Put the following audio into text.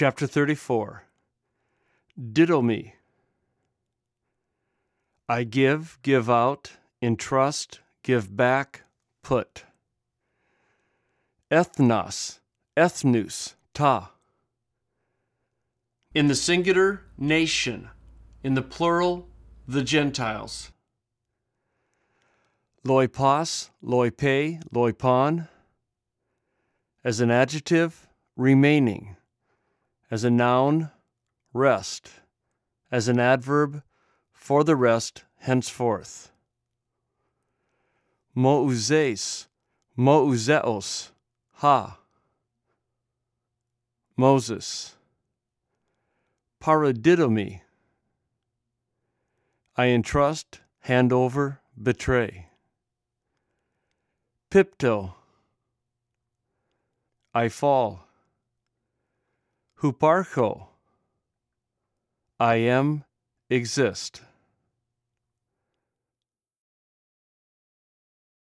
Chapter 34 Didomi I give, give out, entrust, give back, put. Ethnos, ethnus, ta. In the singular, nation. In the plural, the Gentiles. Loipos, loipe, loipon. As an adjective, remaining. As a noun, rest. As an adverb, for the rest henceforth. Mouzes, mouzeos, ha. Moses. Paradidomi. I entrust, hand over, betray. Pipto. I fall. Huparcho. I am, exist.